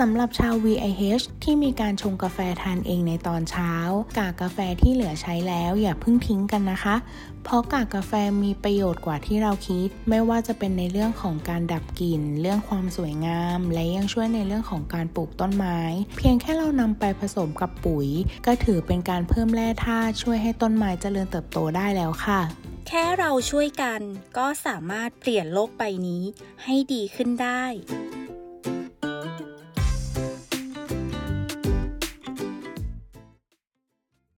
สำหรับชาว VIH ที่มีการชงกาแฟทานเองในตอนเช้า กากกาแฟที่เหลือใช้แล้วอย่าเพิ่งทิ้งกันนะคะ เพราะกากกาแฟมีประโยชน์กว่าที่เราคิด ไม่ว่าจะเป็นในเรื่องของการดับกลิ่น เรื่องความสวยงาม และยังช่วยในเรื่องของการปลูกต้นไม้ เพียงแค่เรานำไปผสมกับปุ๋ย ก็ถือเป็นการเพิ่มแร่ธาตุช่วยให้ต้นไม้เจริญเติบโตได้แล้วค่ะแค่เราช่วยกันก็สามารถเปลี่ยนโลกใบนี้ให้ดีขึ้นได้